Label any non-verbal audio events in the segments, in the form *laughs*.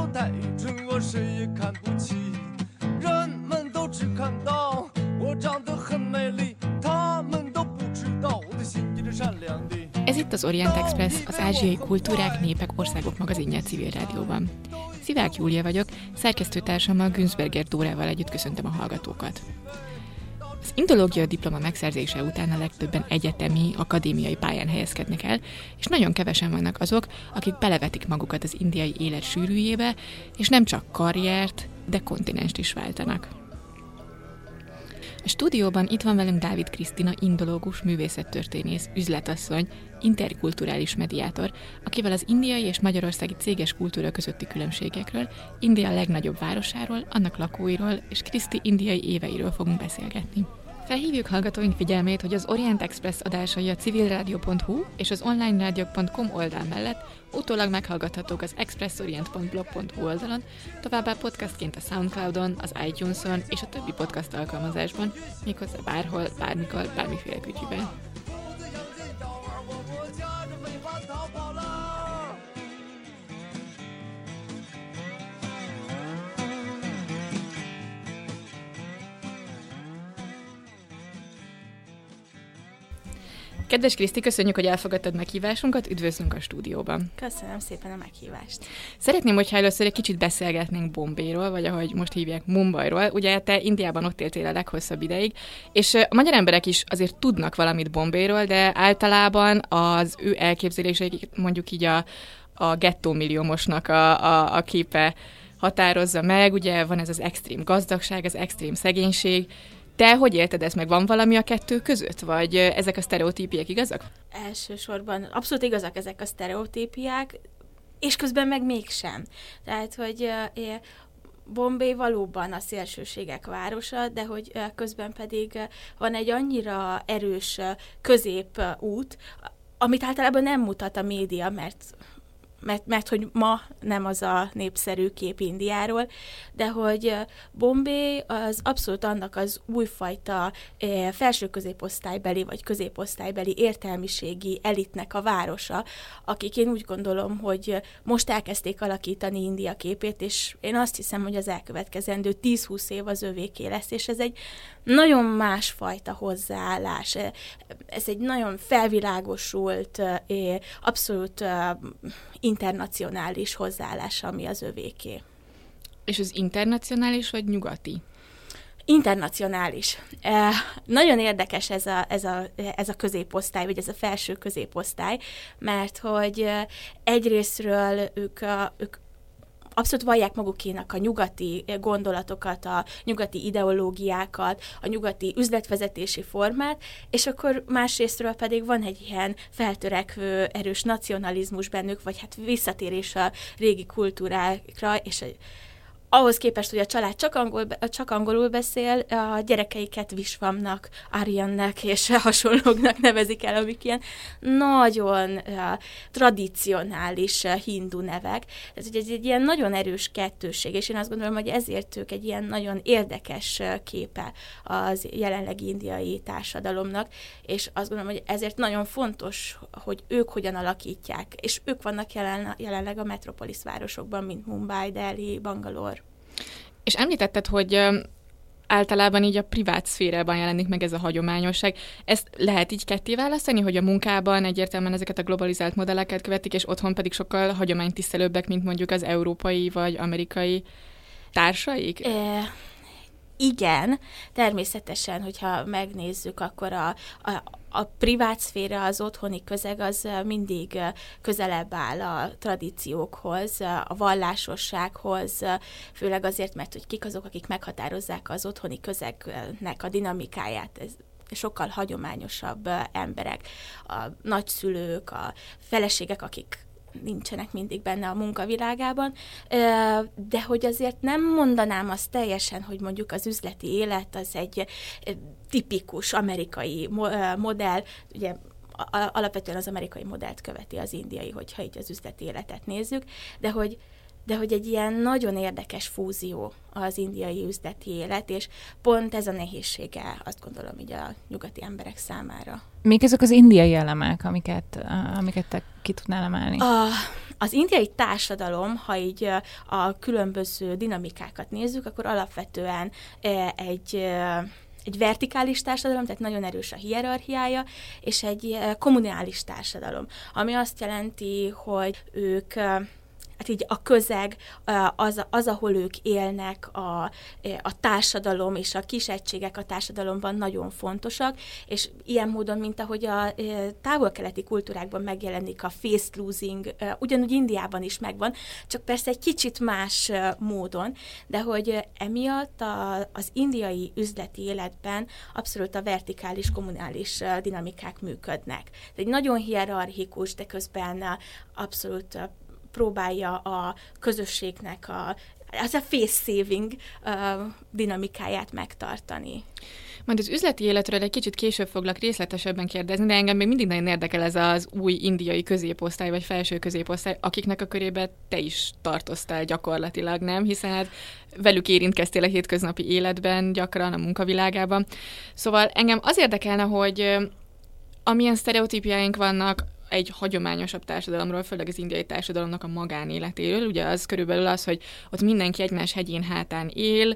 手太蠢，我谁也看不起。人们都只看到我长得很美丽，他们都不知道我的心也是善良的。Ez itt az Orient Express, az ázsiai kultúrák, népek, országok magazinja civil rádióban. Szivák Júlia vagyok, szerkesztőtársammal Günzberger Dórával együtt köszöntöm a hallgatókat. Indológia diploma megszerzése után a legtöbben egyetemi, akadémiai pályán helyezkednek el, és nagyon kevesen vannak azok, akik belevetik magukat az indiai élet sűrűjébe, és nem csak karriert, de kontinenst is váltanak. A stúdióban itt van velünk Dávid Krisztina, indológus, művészettörténész, üzletasszony, interkulturális mediátor, akivel az indiai és magyarországi céges kultúra közötti különbségekről, India legnagyobb városáról, annak lakóiról és Kriszti indiai éveiről fogunk beszélgetni. Felhívjuk hallgatóink figyelmét, hogy az Orient Express adásai a civilradio.hu és az onlineradio.com oldal mellett utólag meghallgathatók az expressorient.blog.hu oldalon, továbbá podcastként a Soundcloudon, az iTunes-on és a többi podcast alkalmazásban, méghozzá bárhol, bármikor, bármiféle kütyűben. 'Kedves Kriszti, köszönjük, hogy elfogadtad meghívásunkat, üdvözlünk a stúdióban. Köszönöm szépen a meghívást. Szeretném, hogyha először egy kicsit beszélgetnénk Bombéról, vagy ahogy most hívják, Mumbairól. Ugye te Indiában ott éltél a leghosszabb ideig, és a magyar emberek is azért tudnak valamit Bombéról, de általában az ő elképzeléseik mondjuk így a, a gettó milliómosnak a, a, a képe határozza meg, ugye van ez az extrém gazdagság, az extrém szegénység, te hogy élted ezt meg? Van valami a kettő között? Vagy ezek a sztereotípiák igazak? Elsősorban abszolút igazak ezek a sztereotípiák, és közben meg mégsem. Tehát, hogy Bombay valóban a szélsőségek városa, de hogy közben pedig van egy annyira erős középút, amit általában nem mutat a média, mert mert, mert hogy ma nem az a népszerű kép Indiáról, de hogy Bombay az abszolút annak az újfajta felső középosztálybeli vagy középosztálybeli értelmiségi elitnek a városa, akik én úgy gondolom, hogy most elkezdték alakítani India képét, és én azt hiszem, hogy az elkövetkezendő 10-20 év az övéké lesz, és ez egy nagyon másfajta hozzáállás. Ez egy nagyon felvilágosult, abszolút internacionális hozzáállás, ami az övéké. És az internacionális vagy nyugati? Internacionális. Eh, nagyon érdekes ez a, ez, a, ez a középosztály, vagy ez a felső középosztály, mert hogy egyrésztről ők, ők abszolút vallják magukénak a nyugati gondolatokat, a nyugati ideológiákat, a nyugati üzletvezetési formát, és akkor másrésztről pedig van egy ilyen feltörekvő erős nacionalizmus bennük, vagy hát visszatérés a régi kultúrákra, és ahhoz képest, hogy a család csak, angol, csak angolul beszél, a gyerekeiket Visvamnak, Aryannek és *laughs* hasonlóknak nevezik el, amik ilyen nagyon uh, tradicionális uh, hindu nevek. Ez ugye egy ilyen nagyon erős kettőség, és én azt gondolom, hogy ezért ők egy ilyen nagyon érdekes uh, képe az jelenlegi indiai társadalomnak, és azt gondolom, hogy ezért nagyon fontos, hogy ők hogyan alakítják, és ők vannak jelen, jelenleg a metropolis városokban, mint Mumbai, Delhi, Bangalore. És említetted, hogy általában így a privát szférában jelenik meg ez a hagyományosság. Ezt lehet így ketté választani, hogy a munkában egyértelműen ezeket a globalizált modelleket követik, és otthon pedig sokkal hagyománytisztelőbbek, mint mondjuk az európai vagy amerikai társaik? E, igen, természetesen, hogyha megnézzük, akkor a, a, a privát szféra, az otthoni közeg az mindig közelebb áll a tradíciókhoz, a vallásossághoz, főleg azért, mert hogy kik azok, akik meghatározzák az otthoni közegnek a dinamikáját. Ez sokkal hagyományosabb emberek, a nagyszülők, a feleségek, akik nincsenek mindig benne a munkavilágában, de hogy azért nem mondanám azt teljesen, hogy mondjuk az üzleti élet az egy tipikus amerikai modell, ugye alapvetően az amerikai modellt követi az indiai, hogyha így az üzleti életet nézzük, de hogy de hogy egy ilyen nagyon érdekes fúzió az indiai üzleti élet, és pont ez a nehézsége, azt gondolom, így a nyugati emberek számára. Még ezek az indiai elemek, amiket, amiket te ki tudnál emelni? A, az indiai társadalom, ha így a különböző dinamikákat nézzük, akkor alapvetően egy egy vertikális társadalom, tehát nagyon erős a hierarchiája, és egy kommunális társadalom, ami azt jelenti, hogy ők hát így a közeg, az, az ahol ők élnek, a, a társadalom és a kis egységek a társadalomban nagyon fontosak, és ilyen módon, mint ahogy a távol-keleti kultúrákban megjelenik a face losing, ugyanúgy Indiában is megvan, csak persze egy kicsit más módon, de hogy emiatt a, az indiai üzleti életben abszolút a vertikális, kommunális dinamikák működnek. Egy nagyon hierarchikus, de közben abszolút próbálja a közösségnek a, az a face saving uh, dinamikáját megtartani. Majd az üzleti életről egy kicsit később foglak részletesebben kérdezni, de engem még mindig nagyon érdekel ez az új indiai középosztály, vagy felső középosztály, akiknek a körébe te is tartoztál gyakorlatilag, nem? Hiszen hát velük érintkeztél a hétköznapi életben, gyakran a munkavilágában. Szóval engem az érdekelne, hogy amilyen sztereotípiáink vannak egy hagyományosabb társadalomról, főleg az indiai társadalomnak a magánéletéről. Ugye az körülbelül az, hogy ott mindenki egymás hegyén hátán él,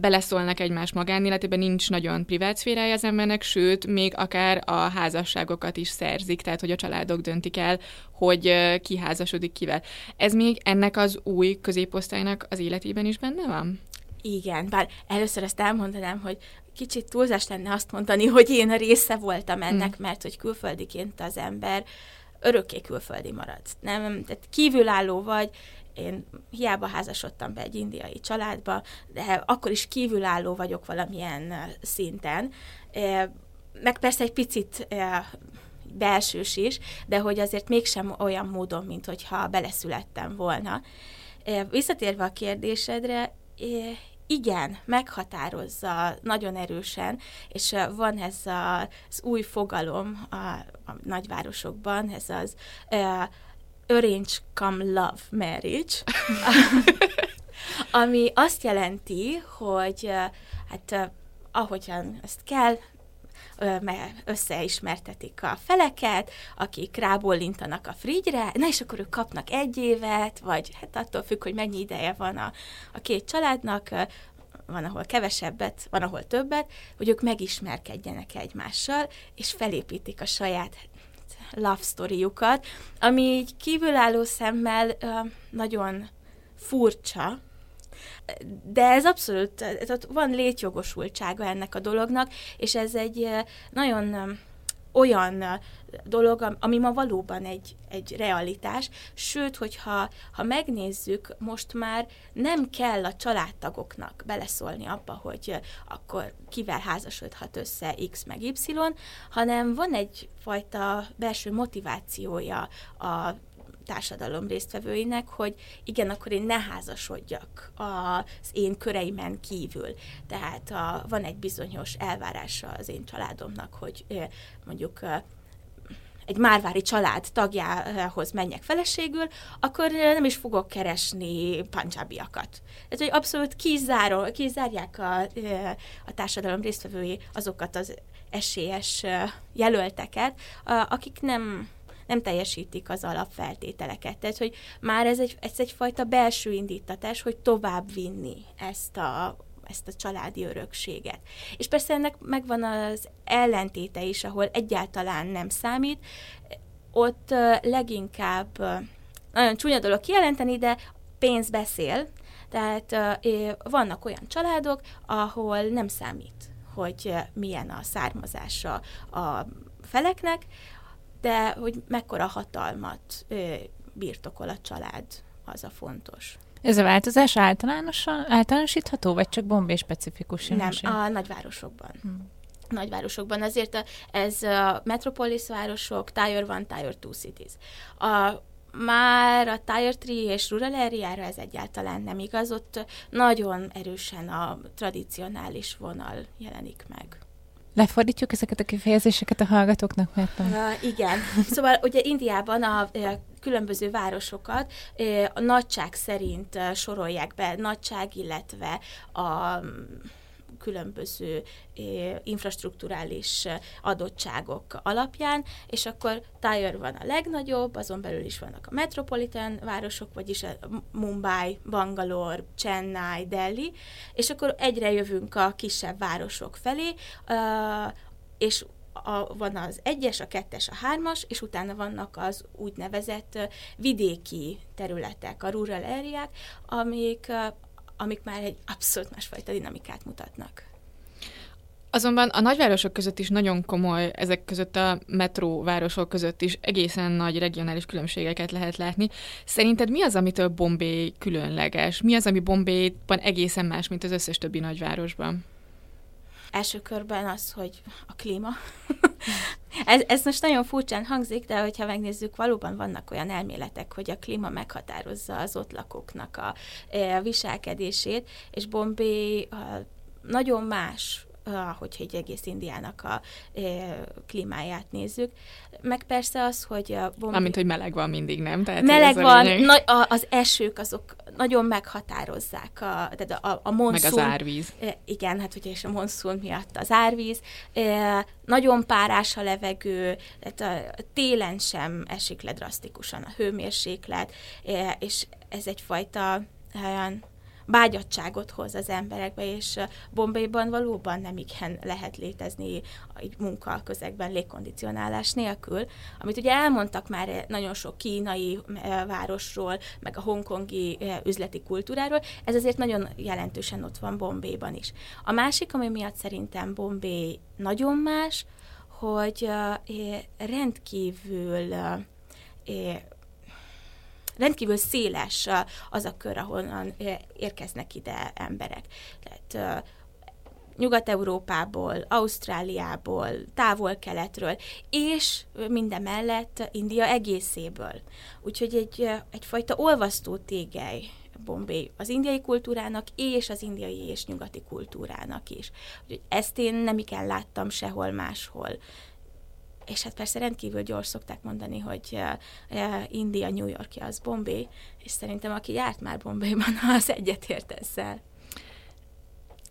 beleszólnak egymás magánéletébe, nincs nagyon privát szférája az embernek, sőt, még akár a házasságokat is szerzik, tehát hogy a családok döntik el, hogy ki házasodik kivel. Ez még ennek az új középosztálynak az életében is benne van? Igen, bár először ezt elmondanám, hogy kicsit túlzás lenne azt mondani, hogy én a része voltam ennek, mm. mert hogy külföldiként az ember örökké külföldi marad. Nem, tehát kívülálló vagy, én hiába házasodtam be egy indiai családba, de akkor is kívülálló vagyok valamilyen szinten. Meg persze egy picit belsős is, de hogy azért mégsem olyan módon, mint hogyha beleszülettem volna. Visszatérve a kérdésedre, igen, meghatározza nagyon erősen, és van ez a, az új fogalom a, a nagyvárosokban, ez az uh, arrange come love marriage, *laughs* ami azt jelenti, hogy hát ahogyan ezt kell, összeismertetik a feleket, akik rábólintanak a frigyre, na és akkor ők kapnak egy évet, vagy hát attól függ, hogy mennyi ideje van a, a két családnak, van, ahol kevesebbet, van, ahol többet, hogy ők megismerkedjenek egymással, és felépítik a saját love storyukat, ami így kívülálló szemmel nagyon furcsa, de ez abszolút, van létjogosultsága ennek a dolognak, és ez egy nagyon olyan dolog, ami ma valóban egy, egy realitás, sőt, hogyha ha megnézzük, most már nem kell a családtagoknak beleszólni abba, hogy akkor kivel házasodhat össze X meg Y, hanem van egyfajta belső motivációja a társadalom résztvevőinek, hogy igen, akkor én ne házasodjak az én köreimen kívül. Tehát a, van egy bizonyos elvárása az én családomnak, hogy mondjuk egy márvári család tagjához menjek feleségül, akkor nem is fogok keresni pancsábiakat. Ez, hogy abszolút kizáró, kizárják a, a társadalom résztvevői azokat az esélyes jelölteket, akik nem nem teljesítik az alapfeltételeket. Tehát, hogy már ez, egy, ez egyfajta belső indítatás, hogy tovább vinni ezt a, ezt a családi örökséget. És persze ennek megvan az ellentéte is, ahol egyáltalán nem számít. Ott leginkább nagyon csúnya dolog kijelenteni, de pénz beszél, tehát vannak olyan családok, ahol nem számít, hogy milyen a származása a feleknek, de hogy mekkora hatalmat birtokol a család, az a fontos. Ez a változás általánosan, általánosítható, vagy csak bombé specifikus? Nem, a nagyvárosokban. Hmm. Nagyvárosokban. Azért ez a metropolis városok, Tier 1, Tier 2 cities. A, már a Tier 3 és Rural area ez egyáltalán nem igaz, ott nagyon erősen a tradicionális vonal jelenik meg. Lefordítjuk ezeket a kifejezéseket a hallgatóknak, mert nem. Uh, igen. Szóval ugye Indiában a, a különböző városokat a nagyság szerint sorolják be, nagyság, illetve a különböző infrastruktúrális adottságok alapján, és akkor Tyre van a legnagyobb, azon belül is vannak a metropolitan városok, vagyis a Mumbai, Bangalore, Chennai, Delhi, és akkor egyre jövünk a kisebb városok felé, és a, van az egyes, a kettes, a hármas, és utána vannak az úgynevezett vidéki területek, a rural area amik, amik már egy abszolút másfajta dinamikát mutatnak. Azonban a nagyvárosok között is nagyon komoly, ezek között a metróvárosok között is egészen nagy regionális különbségeket lehet látni. Szerinted mi az, amitől Bombay különleges? Mi az, ami Bombayban egészen más, mint az összes többi nagyvárosban? első körben az, hogy a klíma. Ez, ez most nagyon furcsán hangzik, de hogyha megnézzük, valóban vannak olyan elméletek, hogy a klíma meghatározza az ott lakóknak a, a viselkedését, és Bombay nagyon más hogyha egy egész Indiának a e, klímáját nézzük. Meg persze az, hogy a Bombay... Mármint, hogy meleg van mindig, nem? Tehát meleg van, na, a, az esők azok nagyon meghatározzák a, tehát a, a monszun. Meg az árvíz. E, igen, hát ugye és a monszun miatt az árvíz. E, nagyon párás a levegő, tehát a, télen sem esik le drasztikusan a hőmérséklet, és ez egyfajta olyan bágyadságot hoz az emberekbe, és Bombayban valóban nem igen lehet létezni egy munkaközegben légkondicionálás nélkül, amit ugye elmondtak már nagyon sok kínai városról, meg a hongkongi üzleti kultúráról, ez azért nagyon jelentősen ott van Bombayban is. A másik, ami miatt szerintem Bombay nagyon más, hogy rendkívül rendkívül széles az a kör, ahonnan érkeznek ide emberek. Tehát Nyugat-Európából, Ausztráliából, távol-keletről, és minden mellett India egészéből. Úgyhogy egy, egyfajta olvasztó tégely Bombay az indiai kultúrának, és az indiai és nyugati kultúrának is. Úgyhogy ezt én nem igen láttam sehol máshol és hát persze rendkívül gyors szokták mondani, hogy uh, India, New Yorkja az Bombay, és szerintem aki járt már Bombayban, *laughs* az egyetért ezzel.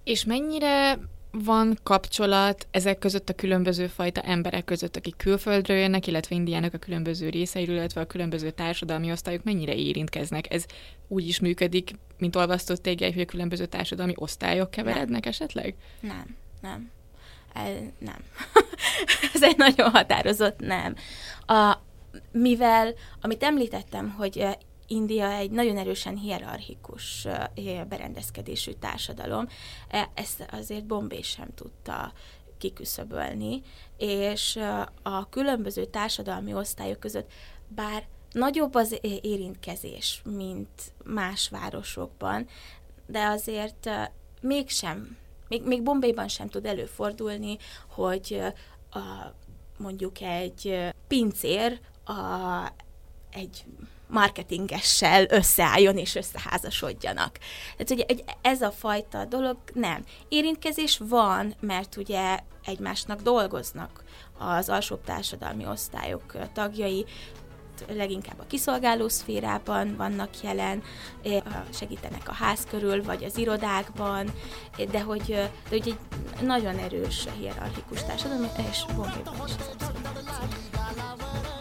És mennyire van kapcsolat ezek között a különböző fajta emberek között, akik külföldről jönnek, illetve Indiának a különböző részeiről, illetve a különböző társadalmi osztályok mennyire érintkeznek? Ez úgy is működik, mint olvasztott tégely, hogy a különböző társadalmi osztályok keverednek nem. esetleg? Nem, nem. Nem. *laughs* Ez egy nagyon határozott nem. A, mivel, amit említettem, hogy India egy nagyon erősen hierarchikus berendezkedésű társadalom, ezt azért Bombay sem tudta kiküszöbölni, és a különböző társadalmi osztályok között, bár nagyobb az érintkezés, mint más városokban, de azért mégsem még, még Bombayban sem tud előfordulni, hogy a, mondjuk egy pincér a, egy marketingessel összeálljon és összeházasodjanak. Tehát ugye egy, ez a fajta dolog nem. Érintkezés van, mert ugye egymásnak dolgoznak az alsóbb társadalmi osztályok tagjai, leginkább a kiszolgáló szférában vannak jelen, segítenek a ház körül, vagy az irodákban, de hogy, de hogy egy nagyon erős hierarchikus társadalom, és Bombayban is ez abszolút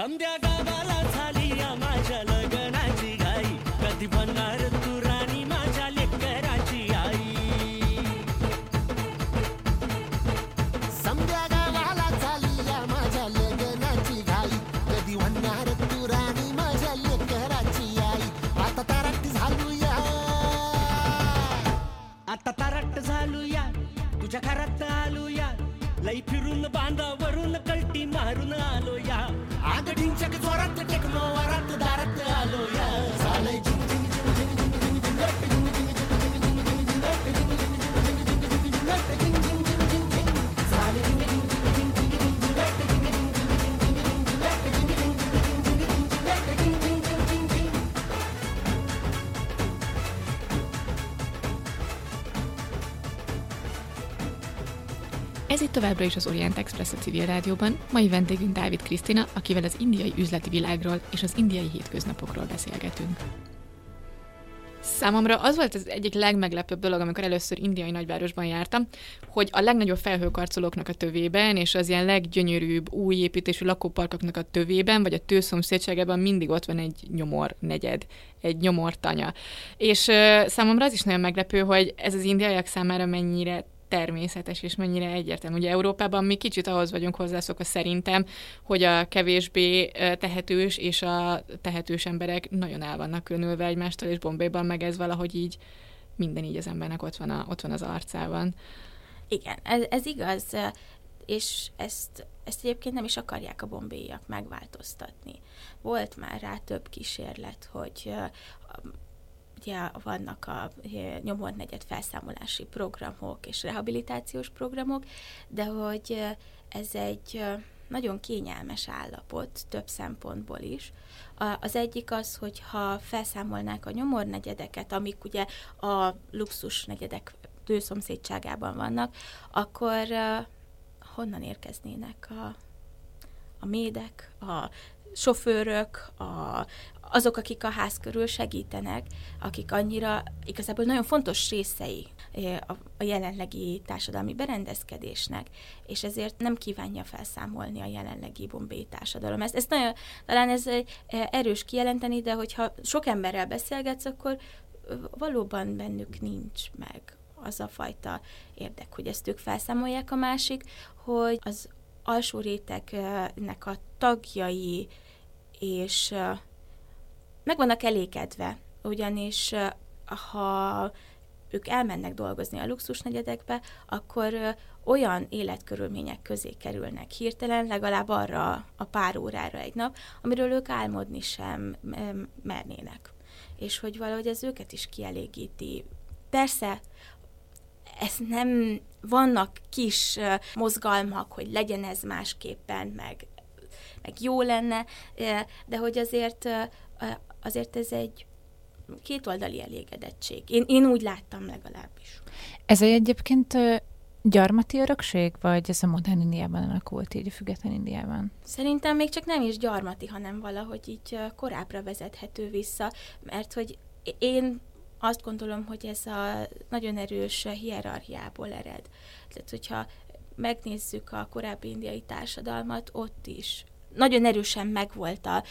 संध्या गावाला झाली या माझ्या लग्नाची घाई. कधी बनणार továbbra is az Orient Express a civil rádióban. Mai vendégünk Dávid Krisztina, akivel az indiai üzleti világról és az indiai hétköznapokról beszélgetünk. Számomra az volt az egyik legmeglepőbb dolog, amikor először indiai nagyvárosban jártam, hogy a legnagyobb felhőkarcolóknak a tövében, és az ilyen leggyönyörűbb új építésű lakóparkoknak a tövében, vagy a tőszomszédságában mindig ott van egy nyomor negyed, egy nyomor tanya. És uh, számomra az is nagyon meglepő, hogy ez az indiaiak számára mennyire természetes, és mennyire egyértelmű. Ugye Európában mi kicsit ahhoz vagyunk hozzászokva szerintem, hogy a kevésbé tehetős és a tehetős emberek nagyon el vannak különülve egymástól, és Bombayban meg ez valahogy így minden így az embernek ott van, a, ott van az arcában. Igen, ez, ez igaz, és ezt, ezt egyébként nem is akarják a bombéiak megváltoztatni. Volt már rá több kísérlet, hogy ugye vannak a nyomornegyed felszámolási programok és rehabilitációs programok, de hogy ez egy nagyon kényelmes állapot több szempontból is. Az egyik az, hogy ha felszámolnák a nyomornegyedeket, amik ugye a luxus negyedek tőszomszédságában vannak, akkor honnan érkeznének a, a médek, a sofőrök, a, azok, akik a ház körül segítenek, akik annyira igazából nagyon fontos részei eh, a jelenlegi társadalmi berendezkedésnek, és ezért nem kívánja felszámolni a jelenlegi bombé társadalom. Ezt, ezt nagyon, talán ez eh, erős kijelenteni, de hogyha sok emberrel beszélgetsz, akkor valóban bennük nincs meg az a fajta érdek, hogy ezt ők felszámolják. A másik, hogy az alsó rétegnek a tagjai és meg vannak elégedve, ugyanis ha ők elmennek dolgozni a luxusnegyedekbe, akkor olyan életkörülmények közé kerülnek hirtelen, legalább arra a pár órára egy nap, amiről ők álmodni sem mernének. És hogy valahogy ez őket is kielégíti. Persze, ez nem, vannak kis mozgalmak, hogy legyen ez másképpen, meg, meg jó lenne, de hogy azért azért ez egy kétoldali elégedettség. Én, én úgy láttam legalábbis. Ez egy egyébként gyarmati örökség, vagy ez a modern Indiában alakult így, független Indiában? Szerintem még csak nem is gyarmati, hanem valahogy így korábbra vezethető vissza, mert hogy én azt gondolom, hogy ez a nagyon erős hierarchiából ered. Tehát, hogyha megnézzük a korábbi indiai társadalmat, ott is nagyon erősen megvolt a,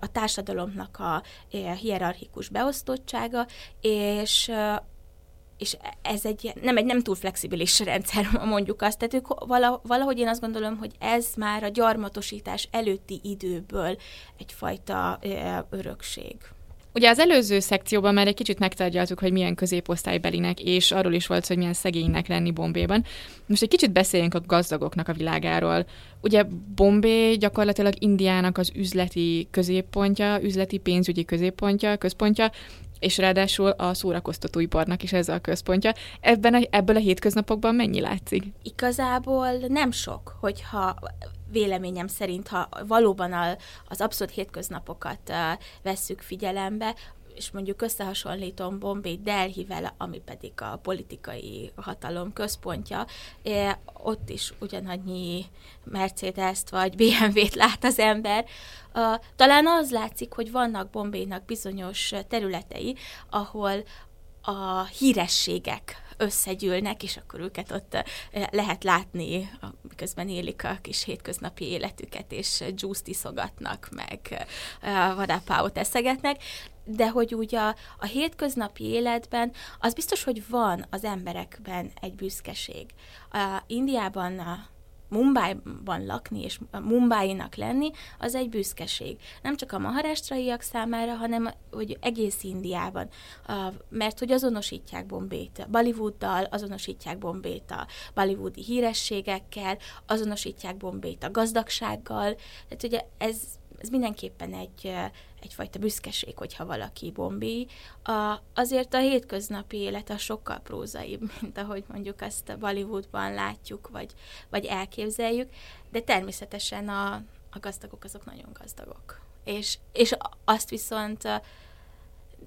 a társadalomnak a, a hierarchikus beosztottsága, és és ez egy nem egy nem túl flexibilis rendszer, *laughs* mondjuk azt. Tehát ők valahogy én azt gondolom, hogy ez már a gyarmatosítás előtti időből egyfajta örökség. Ugye az előző szekcióban már egy kicsit megtárgyaltuk, hogy milyen középosztálybelinek, és arról is volt, hogy milyen szegénynek lenni Bombéban. Most egy kicsit beszéljünk a gazdagoknak a világáról. Ugye Bombé gyakorlatilag Indiának az üzleti középpontja, üzleti pénzügyi középpontja, központja, és ráadásul a szórakoztatóiparnak is ez a központja. Ebben a, ebből a hétköznapokban mennyi látszik? Igazából nem sok, hogyha véleményem szerint, ha valóban az abszolút hétköznapokat vesszük figyelembe, és mondjuk összehasonlítom Bombay Delhivel, ami pedig a politikai hatalom központja, ott is ugyanannyi Mercedes-t vagy BMW-t lát az ember. Talán az látszik, hogy vannak Bombaynak bizonyos területei, ahol a hírességek összegyűlnek, és akkor őket ott eh, lehet látni, miközben élik a kis hétköznapi életüket, és juice iszogatnak, meg vadapáot eszegetnek, de hogy úgy a, a hétköznapi életben az biztos, hogy van az emberekben egy büszkeség. A Indiában a Mumbai-ban lakni és Mumbai-nak lenni, az egy büszkeség. Nem csak a maharástraiak számára, hanem hogy egész Indiában. Mert hogy azonosítják Bombét Bollywooddal, azonosítják Bombét a bollywoodi hírességekkel, azonosítják Bombét a gazdagsággal. Tehát ugye ez, ez mindenképpen egy, egyfajta büszkeség, hogyha valaki bombi. A, azért a hétköznapi élet a sokkal prózaibb, *laughs* mint ahogy mondjuk azt a Bollywoodban látjuk, vagy, vagy elképzeljük, de természetesen a, a gazdagok azok nagyon gazdagok. És, és azt viszont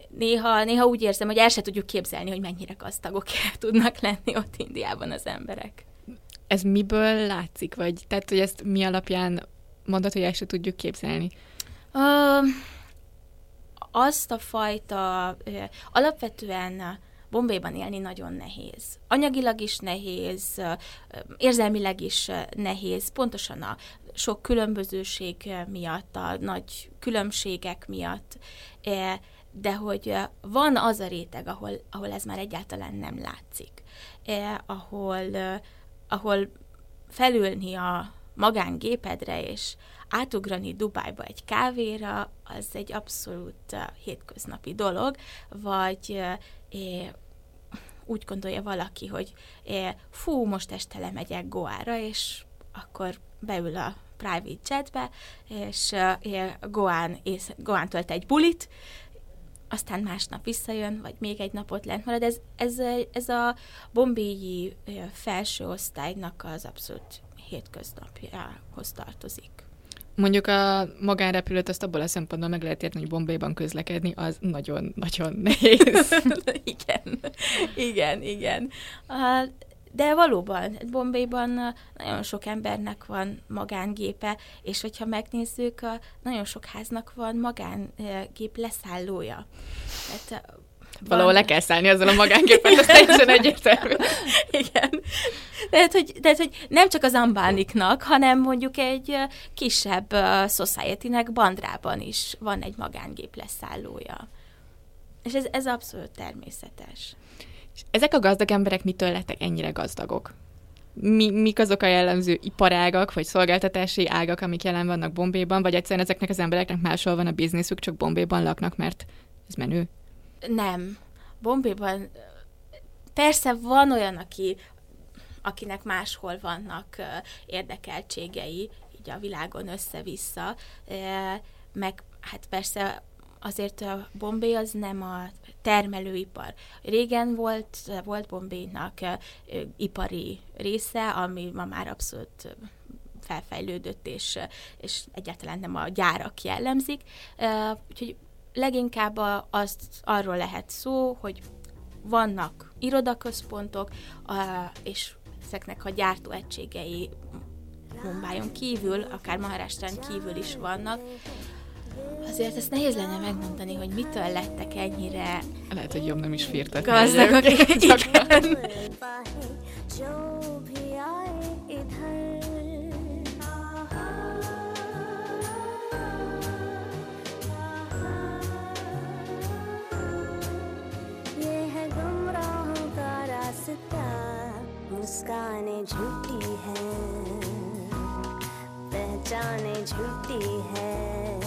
néha, néha úgy érzem, hogy el se tudjuk képzelni, hogy mennyire gazdagok *laughs* tudnak lenni ott Indiában az emberek. Ez miből látszik? Vagy tehát, hogy ezt mi alapján mondod, hogy el se tudjuk képzelni? Uh, azt a fajta, alapvetően Bombayban élni nagyon nehéz. Anyagilag is nehéz, érzelmileg is nehéz, pontosan a sok különbözőség miatt, a nagy különbségek miatt, uh, de hogy van az a réteg, ahol, ahol ez már egyáltalán nem látszik, ahol, ahol felülni a magángépedre és átugrani Dubájba egy kávéra, az egy abszolút hétköznapi dolog, vagy é, úgy gondolja valaki, hogy é, fú, most este lemegyek Goára, és akkor beül a private jetbe, és uh, Goán, és Goán tölt egy bulit, aztán másnap visszajön, vagy még egy napot lent marad. Ez, ez, ez a bombéi felső osztálynak az abszolút hétköznapjához tartozik. Mondjuk a magánrepülőt azt abból a szempontból meg lehet érteni, hogy Bombayban közlekedni, az nagyon-nagyon *laughs* nehéz. *laughs* igen, igen, igen. De valóban, Bombayban nagyon sok embernek van magángépe, és hogyha megnézzük, nagyon sok háznak van magángép leszállója. Tehát Valahol le kell szállni azzal a magángépet, ez teljesen egyértelmű. Igen. Tehát hogy, tehát, hogy nem csak az ambániknak, hanem mondjuk egy kisebb society-nek Bandrában is van egy magángép leszállója. És ez, ez abszolút természetes. És ezek a gazdag emberek mitől lettek ennyire gazdagok? Mi, mik azok a jellemző iparágak, vagy szolgáltatási ágak, amik jelen vannak Bombéban, vagy egyszerűen ezeknek az embereknek máshol van a bizniszük, csak Bombéban laknak, mert ez menő? Nem. Bombéban persze van olyan, aki, akinek máshol vannak érdekeltségei, így a világon össze-vissza, meg hát persze azért a Bombay az nem a termelőipar. Régen volt, volt Bombaynak ipari része, ami ma már abszolút felfejlődött, és, és egyáltalán nem a gyárak jellemzik. Úgyhogy leginkább azt arról lehet szó, hogy vannak irodaközpontok, és ezeknek a gyártóegységei Mumbájon kívül, akár Maharashtrán kívül is vannak. Azért ezt nehéz lenne megmondani, hogy mitől lettek ennyire... Lehet, hogy jobb nem is fértek. Gazdagok, *laughs* igen. मुस्काने झूठी है पहचाने झूठी है।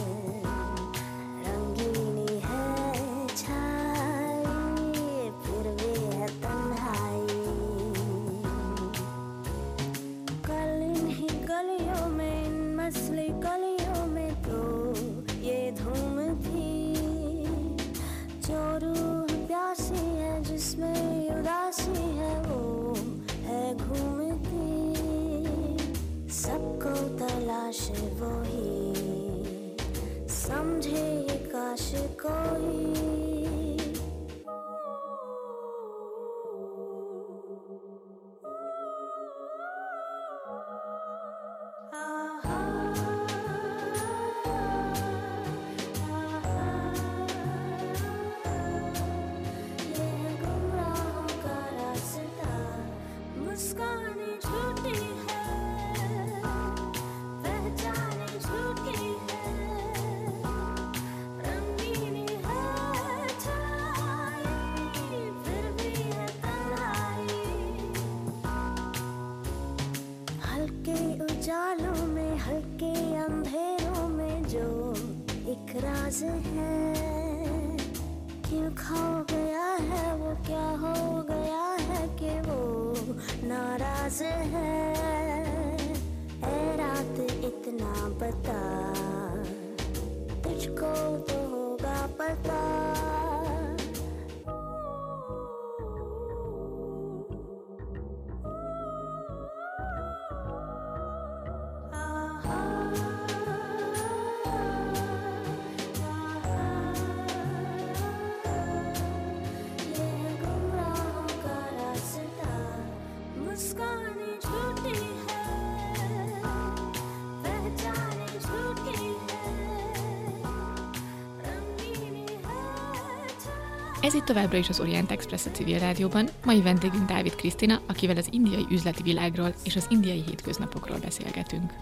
Ez itt továbbra is az Orient Express a civil rádióban. Mai vendégünk Dávid Krisztina, akivel az indiai üzleti világról és az indiai hétköznapokról beszélgetünk.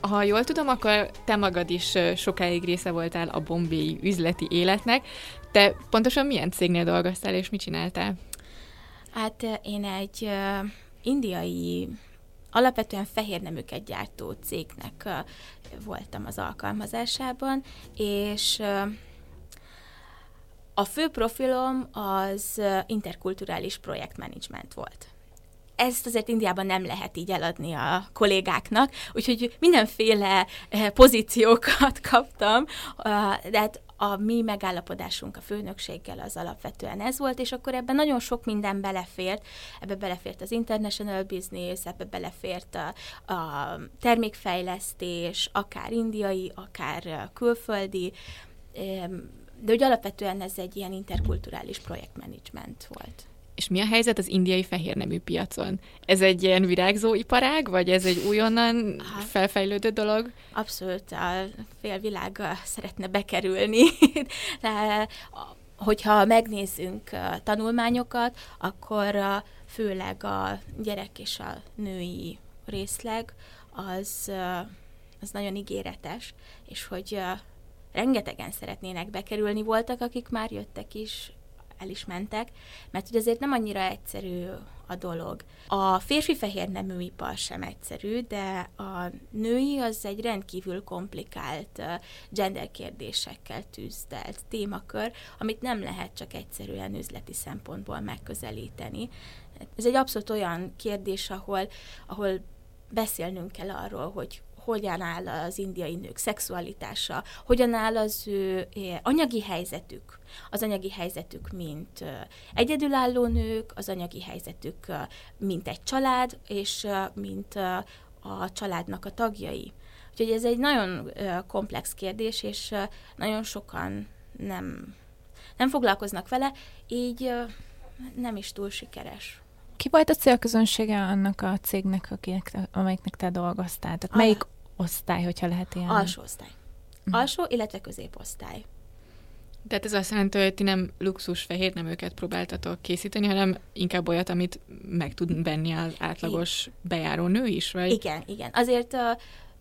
Ha jól tudom, akkor te magad is sokáig része voltál a bombéi üzleti életnek. Te pontosan milyen cégnél dolgoztál, és mit csináltál? Hát én egy indiai, alapvetően fehér neműket gyártó cégnek voltam az alkalmazásában, és a fő profilom az interkulturális projektmenedzsment volt. Ezt azért Indiában nem lehet így eladni a kollégáknak, úgyhogy mindenféle pozíciókat *laughs* kaptam, de hát a mi megállapodásunk a főnökséggel az alapvetően ez volt, és akkor ebben nagyon sok minden belefért. Ebbe belefért az international business, ebbe belefért a, a termékfejlesztés, akár indiai, akár külföldi, de hogy alapvetően ez egy ilyen interkulturális projektmenedzsment volt. És mi a helyzet az indiai fehérnemű piacon? Ez egy ilyen virágzó iparág, vagy ez egy újonnan Hát- felfejlődő dolog? Abszolút a félvilág szeretne bekerülni. *laughs* De, hogyha megnézzünk tanulmányokat, akkor főleg a gyerek és a női részleg az, az nagyon ígéretes, és hogy rengetegen szeretnének bekerülni. Voltak, akik már jöttek is, el is mentek, mert hogy azért nem annyira egyszerű a dolog. A férfi fehér nemű ipar sem egyszerű, de a női az egy rendkívül komplikált gender kérdésekkel tűzdelt témakör, amit nem lehet csak egyszerűen üzleti szempontból megközelíteni. Ez egy abszolút olyan kérdés, ahol, ahol beszélnünk kell arról, hogy hogyan áll az indiai nők szexualitása, hogyan áll az ő anyagi helyzetük, az anyagi helyzetük, mint egyedülálló nők, az anyagi helyzetük, mint egy család, és mint a családnak a tagjai. Úgyhogy ez egy nagyon komplex kérdés, és nagyon sokan nem, nem foglalkoznak vele, így nem is túl sikeres. Ki volt a célközönsége annak a cégnek, akinek te, amelyiknek te dolgoztál? Tehát Ah. melyik osztály, hogyha lehet ilyen? Alsó osztály. Alsó, illetve középosztály. Tehát ez azt jelenti, hogy ti nem luxus fehér neműket próbáltatok készíteni, hanem inkább olyat, amit meg tud benni az átlagos bejáró nő is, vagy? Igen, igen. Azért, uh,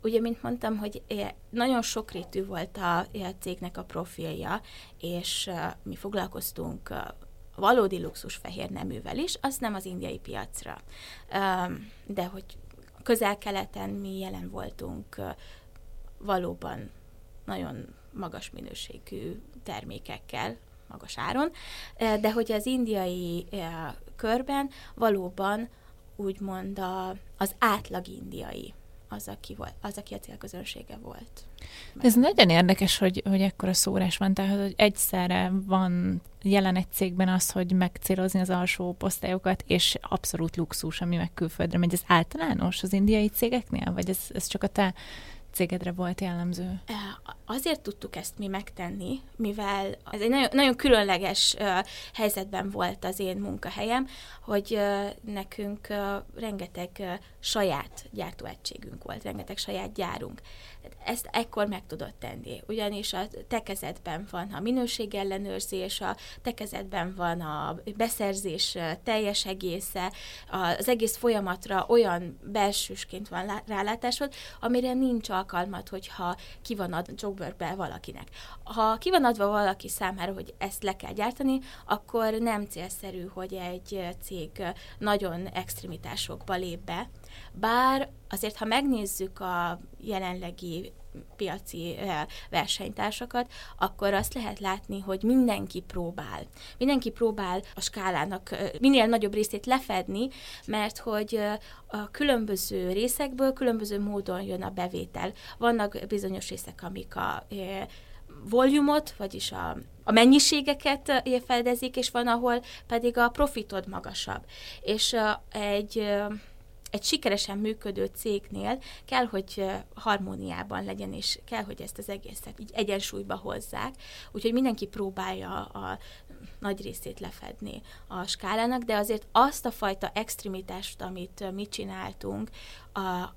ugye, mint mondtam, hogy nagyon sokrétű volt a, a cégnek a profilja, és uh, mi foglalkoztunk uh, valódi luxus fehér neművel is, az nem az indiai piacra. Um, de hogy közel-keleten mi jelen voltunk valóban nagyon magas minőségű termékekkel, magas áron, de hogy az indiai körben valóban úgymond a, az átlag indiai az, aki, volt, az, aki a célközönsége volt. Ez nagyon érdekes, hogy, hogy ekkora szórás van, tehát hogy egyszerre van jelen egy cégben az, hogy megcélozni az alsó osztályokat, és abszolút luxus, ami meg külföldre megy. Ez általános az indiai cégeknél, vagy ez, ez csak a te cégedre volt jellemző? Azért tudtuk ezt mi megtenni, mivel ez egy nagyon, nagyon különleges helyzetben volt az én munkahelyem, hogy nekünk rengeteg saját gyártóegységünk volt, rengeteg saját gyárunk. Ezt ekkor meg tudod tenni, ugyanis a te kezedben van a minőségellenőrzés, a te kezedben van a beszerzés teljes egésze, az egész folyamatra olyan belsősként van lá- rálátásod, amire nincs alkalmad, hogyha ki van adva jogbörbe valakinek. Ha ki van adva valaki számára, hogy ezt le kell gyártani, akkor nem célszerű, hogy egy cég nagyon extremitásokba lép be, bár azért, ha megnézzük a jelenlegi piaci versenytársakat, akkor azt lehet látni, hogy mindenki próbál. Mindenki próbál a skálának minél nagyobb részét lefedni, mert hogy a különböző részekből különböző módon jön a bevétel. Vannak bizonyos részek, amik a volumot, vagyis a, a mennyiségeket fedezik, és van, ahol pedig a profitod magasabb. És egy egy sikeresen működő cégnél kell, hogy harmóniában legyen, és kell, hogy ezt az egészet így egyensúlyba hozzák. Úgyhogy mindenki próbálja a nagy részét lefedni a skálának, de azért azt a fajta extremitást, amit mi csináltunk,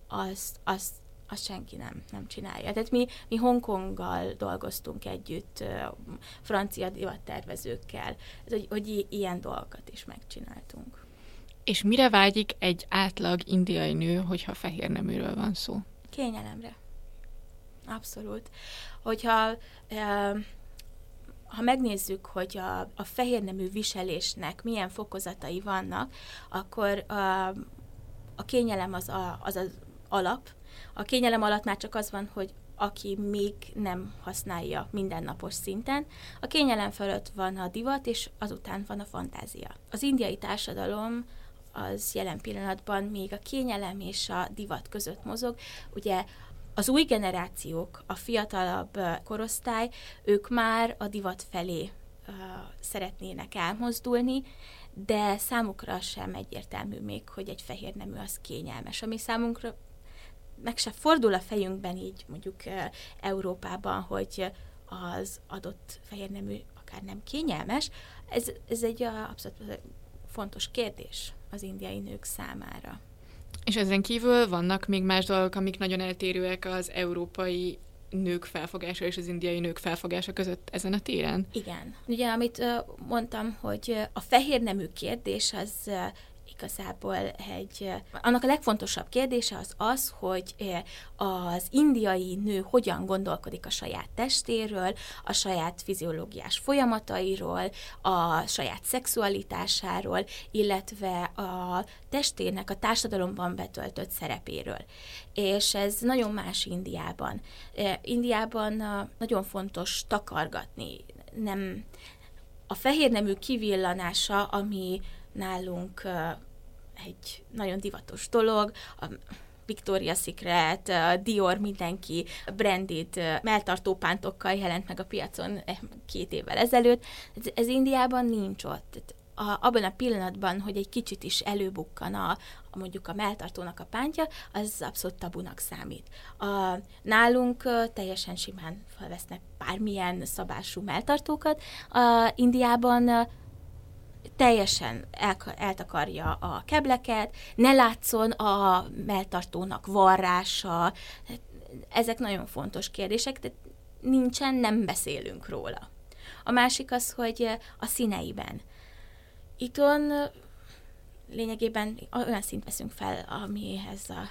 azt, azt azt senki nem, nem csinálja. Tehát mi, mi Hongkonggal dolgoztunk együtt, francia divattervezőkkel, hogy, hogy ilyen dolgokat is megcsináltunk. És mire vágyik egy átlag indiai nő, hogyha fehér neműről van szó? Kényelemre. Abszolút. Hogyha ha megnézzük, hogy a, a fehér nemű viselésnek milyen fokozatai vannak, akkor a, a kényelem az, a, az az alap. A kényelem alatt már csak az van, hogy aki még nem használja mindennapos szinten. A kényelem fölött van a divat, és azután van a fantázia. Az indiai társadalom az jelen pillanatban még a kényelem és a divat között mozog. Ugye az új generációk, a fiatalabb korosztály, ők már a divat felé ö, szeretnének elmozdulni, de számukra sem egyértelmű még, hogy egy fehér nemű az kényelmes. Ami számunkra meg se fordul a fejünkben így mondjuk ö, Európában, hogy az adott fehér nemű akár nem kényelmes. Ez, ez egy ö, abszolút fontos kérdés az indiai nők számára. És ezen kívül vannak még más dolgok, amik nagyon eltérőek az európai nők felfogása és az indiai nők felfogása között ezen a téren? Igen. Ugye, amit mondtam, hogy a fehér nemű kérdés az igazából egy, annak a legfontosabb kérdése az az, hogy az indiai nő hogyan gondolkodik a saját testéről, a saját fiziológiás folyamatairól, a saját szexualitásáról, illetve a testének a társadalomban betöltött szerepéről. És ez nagyon más Indiában. Indiában nagyon fontos takargatni, nem a fehér nemű kivillanása, ami nálunk egy nagyon divatos dolog, a Victoria's Secret, a Dior, mindenki branded ö, melltartópántokkal jelent meg a piacon eh, két évvel ezelőtt. Ez, ez Indiában nincs ott. A, abban a pillanatban, hogy egy kicsit is előbukkan a, a mondjuk a melltartónak a pántja, az abszolút tabunak számít. A, nálunk teljesen simán felvesznek bármilyen szabású melltartókat. A Indiában teljesen el, eltakarja a kebleket, ne látszon a melltartónak varrása. Ezek nagyon fontos kérdések, de nincsen, nem beszélünk róla. A másik az, hogy a színeiben. Itthon lényegében olyan szint veszünk fel, amihez a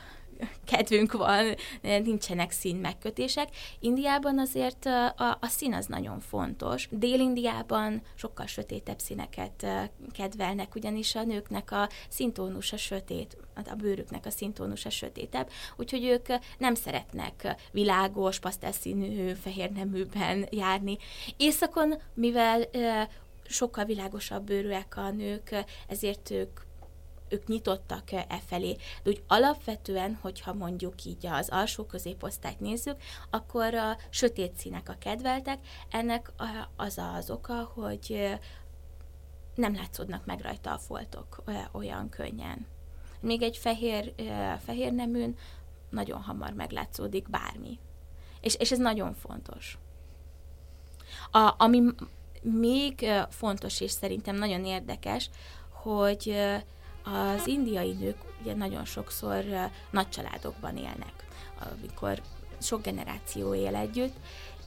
kedvünk van, nincsenek szín megkötések. Indiában azért a, a, szín az nagyon fontos. Dél-Indiában sokkal sötétebb színeket kedvelnek, ugyanis a nőknek a színtónusa sötét, a bőrüknek a színtónusa sötétebb, úgyhogy ők nem szeretnek világos, pasztelszínű, fehér neműben járni. Északon, mivel sokkal világosabb bőrűek a nők, ezért ők ők nyitottak e felé. De úgy alapvetően, hogyha mondjuk így az alsó középosztályt nézzük, akkor a sötét színek a kedveltek. Ennek az az oka, hogy nem látszódnak meg rajta a foltok olyan könnyen. Még egy fehér, fehér neműn nagyon hamar meglátszódik bármi. És, és ez nagyon fontos. A, ami még fontos és szerintem nagyon érdekes, hogy az indiai nők ugye nagyon sokszor nagy családokban élnek. Amikor sok generáció él együtt,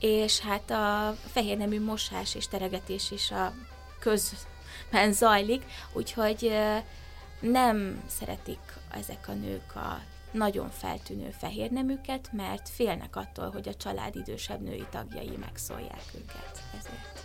és hát a fehér nemű mosás és teregetés is a közben zajlik, úgyhogy nem szeretik ezek a nők a nagyon feltűnő fehér neműket, mert félnek attól, hogy a család idősebb női tagjai megszólják őket ezért.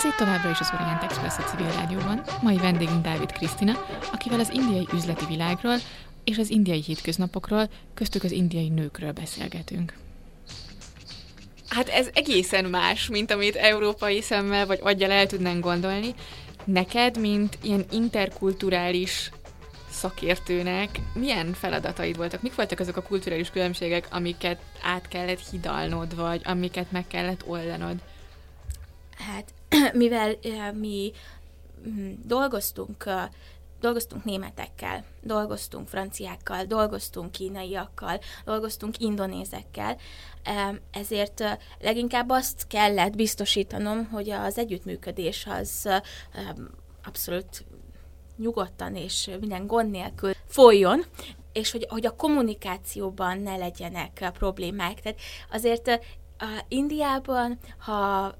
Ez itt továbbra is az Orient Express a civil rádióban. Mai vendégünk Dávid Krisztina, akivel az indiai üzleti világról és az indiai hétköznapokról, köztük az indiai nőkről beszélgetünk. Hát ez egészen más, mint amit európai szemmel vagy aggyal el tudnánk gondolni. Neked, mint ilyen interkulturális szakértőnek milyen feladataid voltak? Mik voltak azok a kulturális különbségek, amiket át kellett hidalnod, vagy amiket meg kellett oldanod? Hát, *clears throat* mivel mi mm, dolgoztunk, dolgoztunk németekkel, dolgoztunk franciákkal, dolgoztunk kínaiakkal, dolgoztunk indonézekkel, ezért leginkább azt kellett biztosítanom, hogy az együttműködés az abszolút nyugodtan és minden gond nélkül folyjon, és hogy, hogy a kommunikációban ne legyenek problémák. Tehát azért Indiában, ha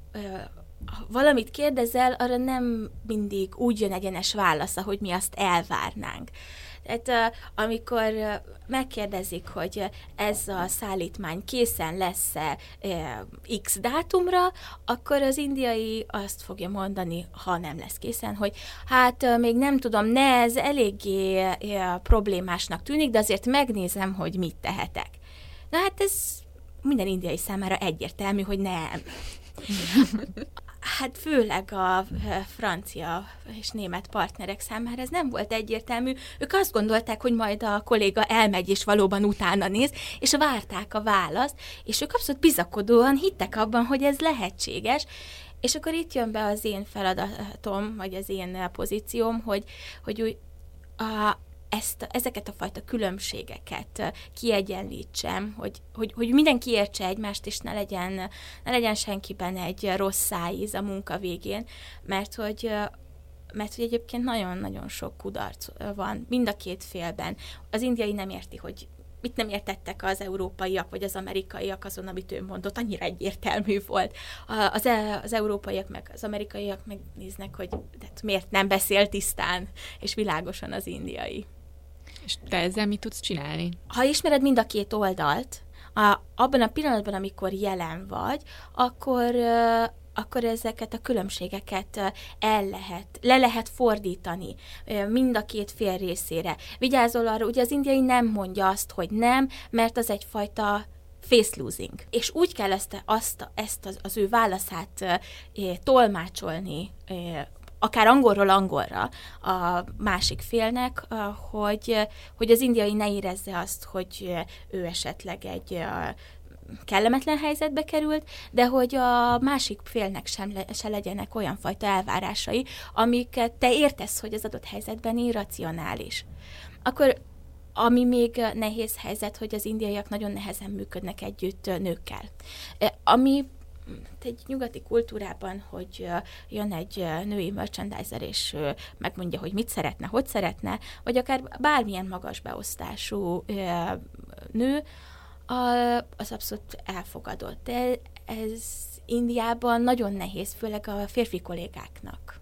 valamit kérdezel, arra nem mindig úgy jön egyenes válasz, ahogy mi azt elvárnánk. Tehát amikor megkérdezik, hogy ez a szállítmány készen lesz-e x dátumra, akkor az indiai azt fogja mondani, ha nem lesz készen, hogy hát még nem tudom, ne, ez eléggé problémásnak tűnik, de azért megnézem, hogy mit tehetek. Na hát ez minden indiai számára egyértelmű, hogy nem. *laughs* Hát főleg a francia és német partnerek számára ez nem volt egyértelmű. Ők azt gondolták, hogy majd a kolléga elmegy és valóban utána néz, és várták a választ, és ők abszolút bizakodóan hittek abban, hogy ez lehetséges, és akkor itt jön be az én feladatom, vagy az én pozícióm, hogy, hogy úgy a, ezt, ezeket a fajta különbségeket kiegyenlítsem, hogy, hogy, hogy mindenki értse egymást, és ne legyen, ne legyen senkiben egy rossz szájíz a munka végén, mert hogy mert hogy egyébként nagyon-nagyon sok kudarc van mind a két félben. Az indiai nem érti, hogy mit nem értettek az európaiak vagy az amerikaiak azon, amit ő mondott, annyira egyértelmű volt. Az, e, az európaiak meg az amerikaiak megnéznek, hogy tehát miért nem beszél tisztán és világosan az indiai. És te ezzel mit tudsz csinálni? Ha ismered mind a két oldalt, a, abban a pillanatban, amikor jelen vagy, akkor akkor ezeket a különbségeket el lehet, le lehet fordítani mind a két fél részére. Vigyázol arra, ugye az indiai nem mondja azt, hogy nem, mert az egyfajta face losing. És úgy kell ezt, azt, ezt az, az ő válaszát e, tolmácsolni e, akár angolról angolra a másik félnek, hogy, hogy az indiai ne érezze azt, hogy ő esetleg egy kellemetlen helyzetbe került, de hogy a másik félnek sem le, se legyenek olyan fajta elvárásai, amiket te értesz, hogy az adott helyzetben irracionális. Akkor ami még nehéz helyzet, hogy az indiaiak nagyon nehezen működnek együtt nőkkel. Ami egy nyugati kultúrában, hogy jön egy női merchandiser, és megmondja, hogy mit szeretne, hogy szeretne, vagy akár bármilyen magas beosztású nő, az abszolút elfogadott. De ez Indiában nagyon nehéz, főleg a férfi kollégáknak.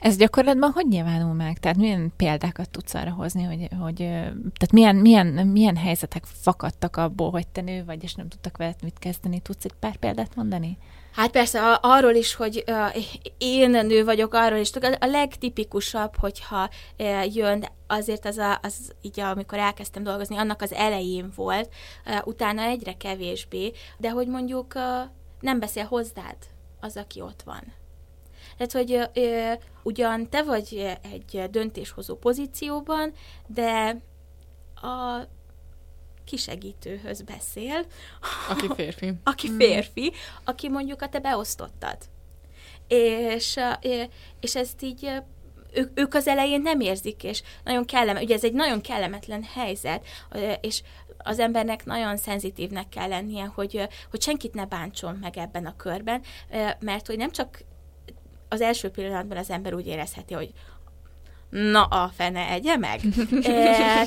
Ez gyakorlatban hogy nyilvánul meg? Tehát milyen példákat tudsz arra hozni, hogy, hogy tehát milyen, milyen, milyen helyzetek fakadtak abból, hogy te nő vagy, és nem tudtak veled mit kezdeni? Tudsz egy pár példát mondani? Hát persze, arról is, hogy én nő vagyok, arról is. A legtipikusabb, hogyha jön, azért az, a, az így, amikor elkezdtem dolgozni, annak az elején volt, utána egyre kevésbé, de hogy mondjuk nem beszél hozzád az, aki ott van. Tehát, hogy ö, ugyan te vagy egy döntéshozó pozícióban, de a kisegítőhöz beszél. Aki férfi. *laughs* aki férfi, aki mondjuk a te beosztottad. És, és ezt így ők, ők az elején nem érzik, és nagyon kellemetlen, ugye ez egy nagyon kellemetlen helyzet, és az embernek nagyon szenzitívnek kell lennie, hogy, hogy senkit ne bántson meg ebben a körben, mert hogy nem csak az első pillanatban az ember úgy érezheti, hogy na a fene egye meg. *laughs* e,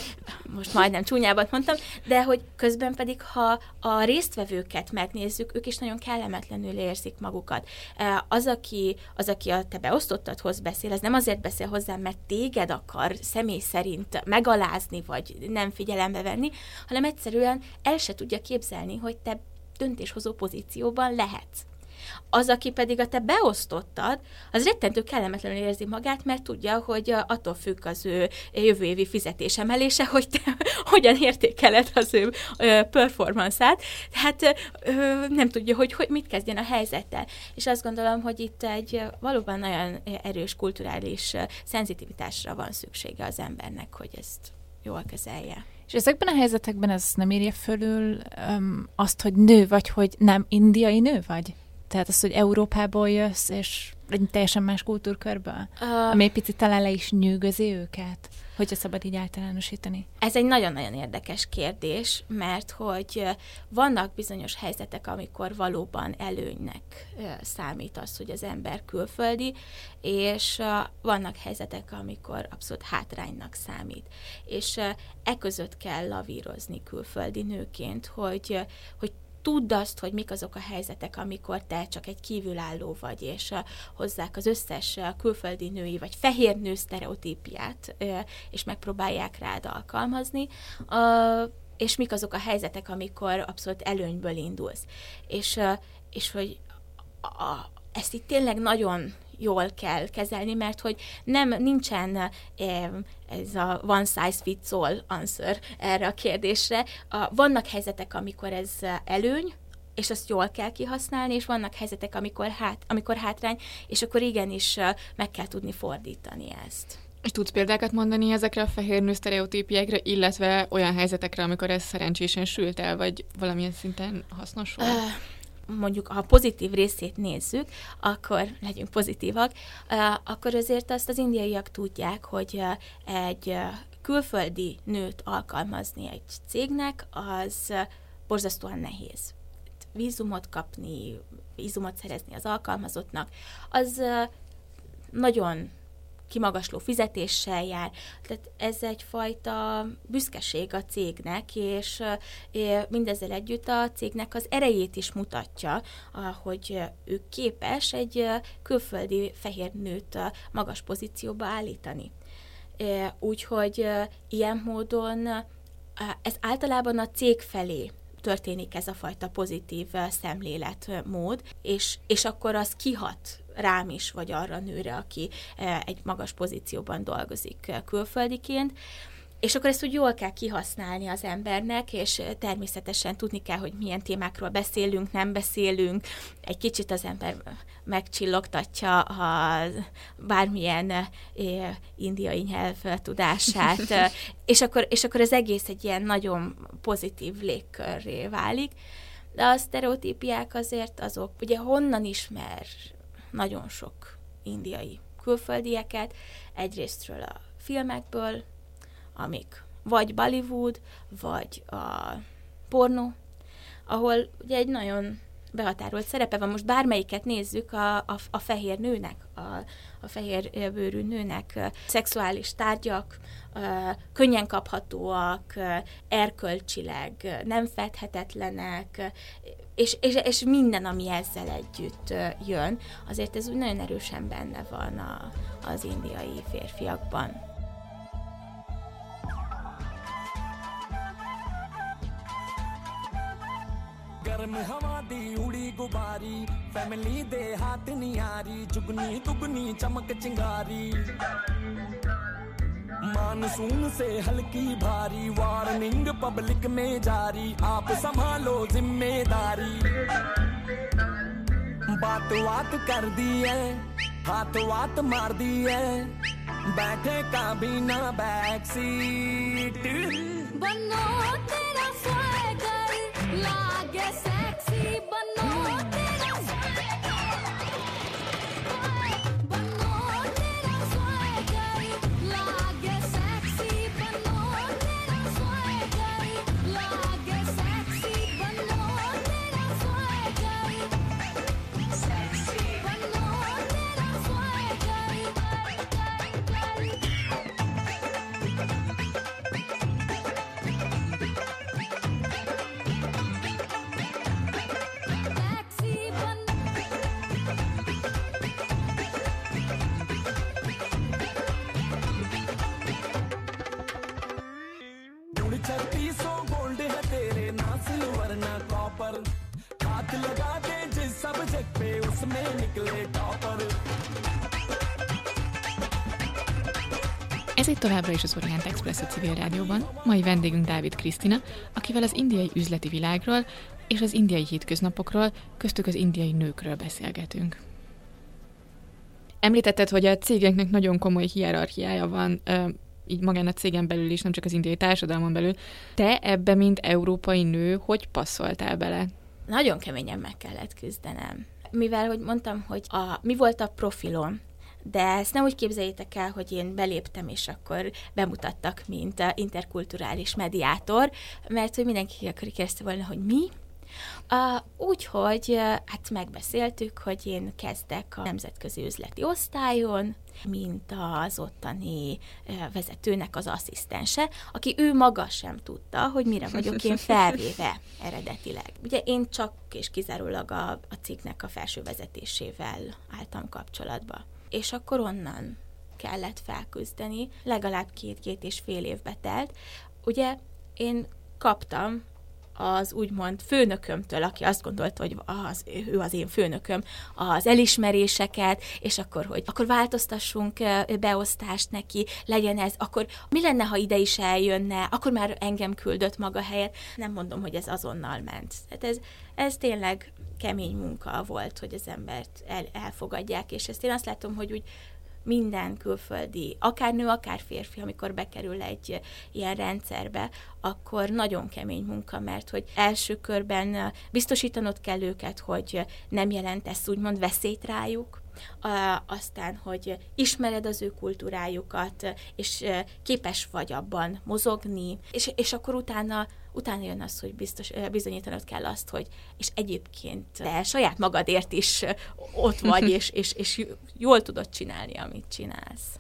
most majdnem csúnyábat mondtam, de hogy közben pedig, ha a résztvevőket megnézzük, ők is nagyon kellemetlenül érzik magukat. E, az, aki, az, aki a te beosztottadhoz beszél, az nem azért beszél hozzá, mert téged akar személy szerint megalázni, vagy nem figyelembe venni, hanem egyszerűen el se tudja képzelni, hogy te döntéshozó pozícióban lehetsz. Az, aki pedig a te beosztottad, az rettentő kellemetlenül érzi magát, mert tudja, hogy attól függ az ő jövő évi fizetésemelése, hogy te *laughs* hogyan értékeled az ő performance-át. Tehát nem tudja, hogy, hogy mit kezdjen a helyzettel. És azt gondolom, hogy itt egy valóban nagyon erős kulturális szenzitivitásra van szüksége az embernek, hogy ezt jól kezelje. És ezekben a helyzetekben ez nem írja fölül um, azt, hogy nő vagy, hogy nem indiai nő vagy? Tehát az, hogy Európából jössz, és egy teljesen más kultúrkörből? Uh, Ami egy picit talán le is nyűgözi őket? Hogyha szabad így általánosítani. Ez egy nagyon-nagyon érdekes kérdés, mert hogy vannak bizonyos helyzetek, amikor valóban előnynek számít az, hogy az ember külföldi, és vannak helyzetek, amikor abszolút hátránynak számít. És e között kell lavírozni külföldi nőként, hogy, hogy tudd azt, hogy mik azok a helyzetek, amikor te csak egy kívülálló vagy, és hozzák az összes külföldi női vagy fehér nő sztereotípiát, és megpróbálják rád alkalmazni, és mik azok a helyzetek, amikor abszolút előnyből indulsz. És, és hogy a, ezt itt tényleg nagyon jól kell kezelni, mert hogy nem nincsen eh, ez a one size fits all answer erre a kérdésre. Vannak helyzetek, amikor ez előny, és azt jól kell kihasználni, és vannak helyzetek, amikor, hát, amikor hátrány, és akkor igenis eh, meg kell tudni fordítani ezt. És tudsz példákat mondani ezekre a fehér nő sztereotípiákra, illetve olyan helyzetekre, amikor ez szerencsésen sült el, vagy valamilyen szinten hasznos volt? Ö, mondjuk, ha pozitív részét nézzük, akkor legyünk pozitívak, akkor azért azt az indiaiak tudják, hogy egy külföldi nőt alkalmazni egy cégnek, az borzasztóan nehéz. Vízumot kapni, vízumot szerezni az alkalmazottnak, az nagyon kimagasló fizetéssel jár. Tehát ez egyfajta büszkeség a cégnek, és mindezzel együtt a cégnek az erejét is mutatja, hogy ő képes egy külföldi fehér nőt magas pozícióba állítani. Úgyhogy ilyen módon ez általában a cég felé történik ez a fajta pozitív szemléletmód, és, és akkor az kihat rám is, vagy arra a nőre, aki eh, egy magas pozícióban dolgozik eh, külföldiként. És akkor ezt úgy jól kell kihasználni az embernek, és eh, természetesen tudni kell, hogy milyen témákról beszélünk, nem beszélünk. Egy kicsit az ember megcsillogtatja a bármilyen indiai nyelv tudását, *laughs* és akkor, és akkor az egész egy ilyen nagyon pozitív légkörré válik. De a sztereotípiák azért azok, ugye honnan ismer nagyon sok indiai külföldieket, egyrésztről a filmekből, amik vagy Bollywood, vagy a pornó, ahol ugye egy nagyon behatárolt szerepe van. Most bármelyiket nézzük, a, a, a fehér nőnek, a, a fehér bőrű nőnek szexuális tárgyak, könnyen kaphatóak, erkölcsileg nem fedhetetlenek, és, és, és minden, ami ezzel együtt jön, azért ez úgy nagyon erősen benne van a, az indiai férfiakban. गर्म हवा दी उड़ी गुबारी फैमिली दे हाथ नियारी चुगनी दुगनी चमक चिंगारी मानसून से हल्की भारी वार्निंग पब्लिक में जारी आप संभालो ज़िम्मेदारी बात बात कर दी है हाथ बात मार दी है बैठे का भी ना बैक सीट बनो तेरा लागे से but no ना कॉपर हाथ लगा दे जिस सब्जेक्ट पे उसमें निकले topper Ez itt továbbra is az Orient Express a civil rádióban. Mai vendégünk Dávid Krisztina, akivel az indiai üzleti világról és az indiai hétköznapokról, köztük az indiai nőkről beszélgetünk. Említetted, hogy a cégeknek nagyon komoly hierarchiája van, ö, így magán a cégen belül is, nem csak az indiai társadalmon belül. Te ebbe, mint európai nő, hogy passzoltál bele? nagyon keményen meg kellett küzdenem. mivel, hogy mondtam, hogy a, mi volt a profilom, de ezt nem úgy képzeljétek el, hogy én beléptem, és akkor bemutattak, mint a interkulturális mediátor, mert hogy mindenki akkor kérdezte volna, hogy mi, Úgyhogy hát megbeszéltük, hogy én kezdek a nemzetközi üzleti osztályon, mint az ottani vezetőnek az asszisztense, aki ő maga sem tudta, hogy mire vagyok én felvéve eredetileg. Ugye én csak és kizárólag a, a cikknek a felső vezetésével álltam kapcsolatba. És akkor onnan kellett felküzdeni, legalább két-két és fél évbe telt. Ugye én kaptam az úgymond főnökömtől, aki azt gondolta, hogy az, ő az én főnököm, az elismeréseket, és akkor, hogy akkor változtassunk beosztást neki, legyen ez, akkor mi lenne, ha ide is eljönne, akkor már engem küldött maga helyet. Nem mondom, hogy ez azonnal ment. Tehát ez, ez tényleg kemény munka volt, hogy az embert el, elfogadják, és ezt én azt látom, hogy úgy minden külföldi, akár nő, akár férfi, amikor bekerül egy ilyen rendszerbe, akkor nagyon kemény munka, mert hogy első körben biztosítanod kell őket, hogy nem jelent ez úgymond veszélyt rájuk, aztán, hogy ismered az ő kultúrájukat, és képes vagy abban mozogni, és, és akkor utána utána jön az, hogy biztos, bizonyítanod kell azt, hogy és egyébként te saját magadért is ott vagy, *laughs* és, és, és jól tudod csinálni, amit csinálsz.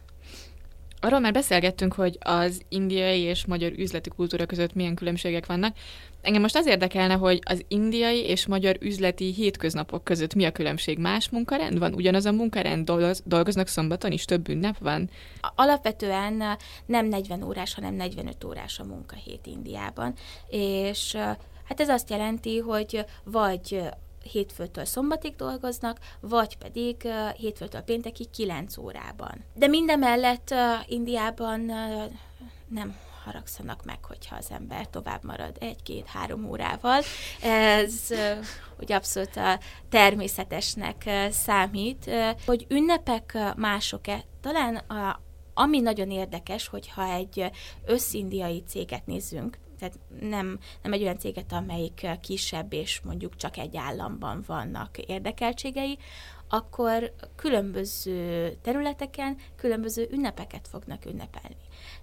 Arról már beszélgettünk, hogy az indiai és magyar üzleti kultúra között milyen különbségek vannak. Engem most az érdekelne, hogy az indiai és magyar üzleti hétköznapok között mi a különbség? Más munkarend van? Ugyanaz a munkarend? Dolgoznak szombaton is? Több ünnep van? Alapvetően nem 40 órás, hanem 45 órás a munkahét Indiában. És hát ez azt jelenti, hogy vagy hétfőtől szombatig dolgoznak, vagy pedig hétfőtől péntekig 9 órában. De mindemellett Indiában nem haragszanak meg, hogyha az ember tovább marad egy-két-három órával. Ez ugye abszolút a természetesnek számít, hogy ünnepek mások-e. Talán a, ami nagyon érdekes, hogyha egy összindiai céget nézzünk, tehát nem, nem egy olyan céget, amelyik kisebb és mondjuk csak egy államban vannak érdekeltségei, akkor különböző területeken különböző ünnepeket fognak ünnepelni.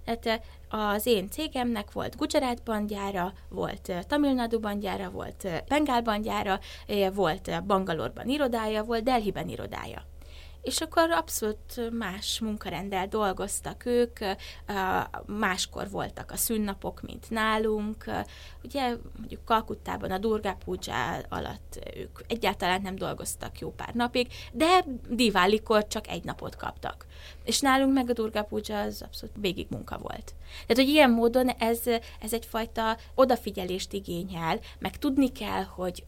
Tehát az én cégemnek volt Gujaratban gyára, volt Tamil Nadu gyára, volt Bengálban gyára, volt Bangalorban irodája, volt Delhiben irodája és akkor abszolút más munkarendel dolgoztak ők, máskor voltak a szünnapok, mint nálunk. Ugye mondjuk Kalkuttában a Durga Puja alatt ők egyáltalán nem dolgoztak jó pár napig, de Diválikor csak egy napot kaptak. És nálunk meg a Durga Puja az abszolút végig munka volt. Tehát, hogy ilyen módon ez, ez egyfajta odafigyelést igényel, meg tudni kell, hogy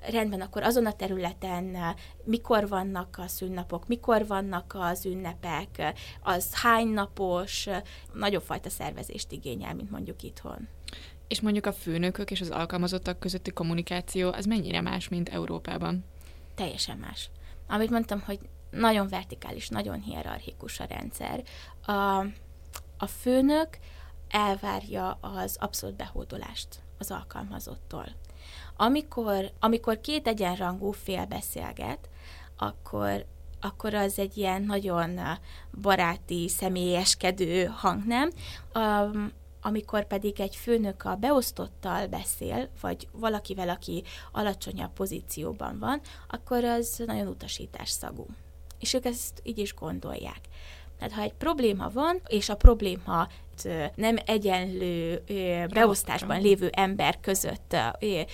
rendben, akkor azon a területen mikor vannak a szünnapok, mikor vannak az ünnepek, az hány napos, nagyobb fajta szervezést igényel, mint mondjuk itthon. És mondjuk a főnökök és az alkalmazottak közötti kommunikáció, az mennyire más, mint Európában? Teljesen más. Amit mondtam, hogy nagyon vertikális, nagyon hierarchikus a rendszer. A, a főnök elvárja az abszolút behódolást az alkalmazottól. Amikor, amikor két egyenrangú fél beszélget, akkor, akkor az egy ilyen nagyon baráti, személyeskedő hang, nem? Um, amikor pedig egy főnök a beosztottal beszél, vagy valakivel, aki alacsonyabb pozícióban van, akkor az nagyon utasítás szagú. És ők ezt így is gondolják. Tehát ha egy probléma van, és a probléma nem egyenlő beosztásban lévő ember között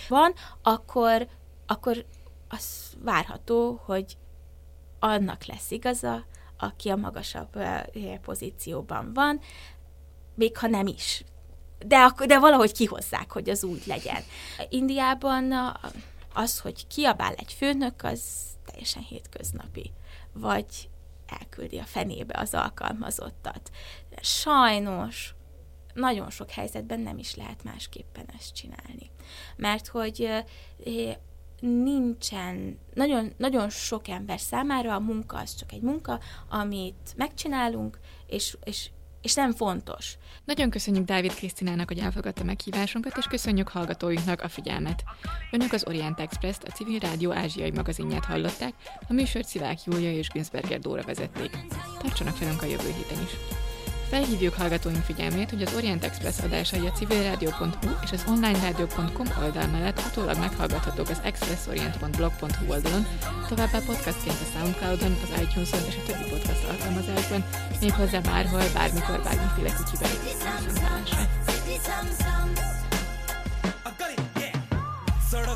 van, akkor, akkor az várható, hogy annak lesz igaza, aki a magasabb pozícióban van, még ha nem is. De, de valahogy kihozzák, hogy az úgy legyen. Indiában az, hogy kiabál egy főnök, az teljesen hétköznapi. Vagy elküldi a fenébe az alkalmazottat. Sajnos nagyon sok helyzetben nem is lehet másképpen ezt csinálni. Mert hogy nincsen, nagyon, nagyon sok ember számára a munka az csak egy munka, amit megcsinálunk, és, és és nem fontos. Nagyon köszönjük Dávid Krisztinának, hogy elfogadta meghívásunkat, és köszönjük hallgatóinknak a figyelmet. Önök az Orient Express-t, a Civil Rádió ázsiai magazinját hallották, a műsort Szivák Júlia és Günzberger Dóra vezették. Tartsanak velünk a jövő héten is! Felhívjuk hallgatóink figyelmét, hogy az Orient Express adásai a civilradio.hu és az onlineradio.com oldal mellett utólag meghallgathatók az expressorient.blog.hu oldalon, továbbá podcastként a Soundcloudon, az iTunes-on és a többi podcast alkalmazásban, méghozzá bárhol, bármikor, bármiféle kicsiben. Viszontlátásra!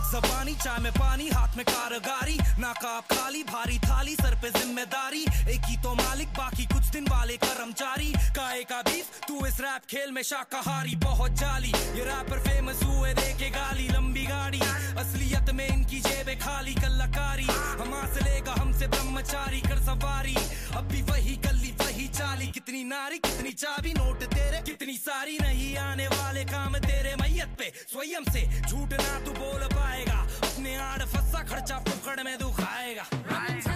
सड़क जबानी, चाय में पानी, हाथ में कारगारी नाकाब खाली, भारी थाली, सर पे ज़िम्मेदारी। एक ही तो मालिक, बाकी कुछ दिन वाले कर्मचारी। काहे का बीफ तू इस रैप खेल में शाकाहारी, बहुत जाली। ये रैपर फ़ेमस हुए, देखे गाली, लंबी गाड़ी। असलियत में इनकी जेबें खाली कलाकारी हम लेगा, हमसे ब्रह्मचारी, कर सवारी। अब भी वही वही चाली कितनी नारी, कितनी चाबी, नोट तेरे, कितनी सारी नहीं, आने वाले काम तेरे मैयत पे। स्वयं से झूठ ना तू बोल पाएगा, अपने आड़ फसा खर्चा फुकड़ में दुखाएगा। Raja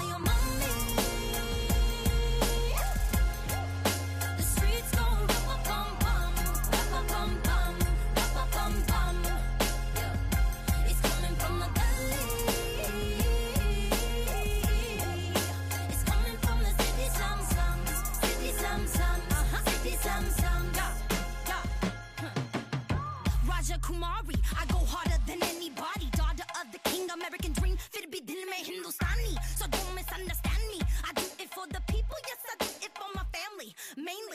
mainly,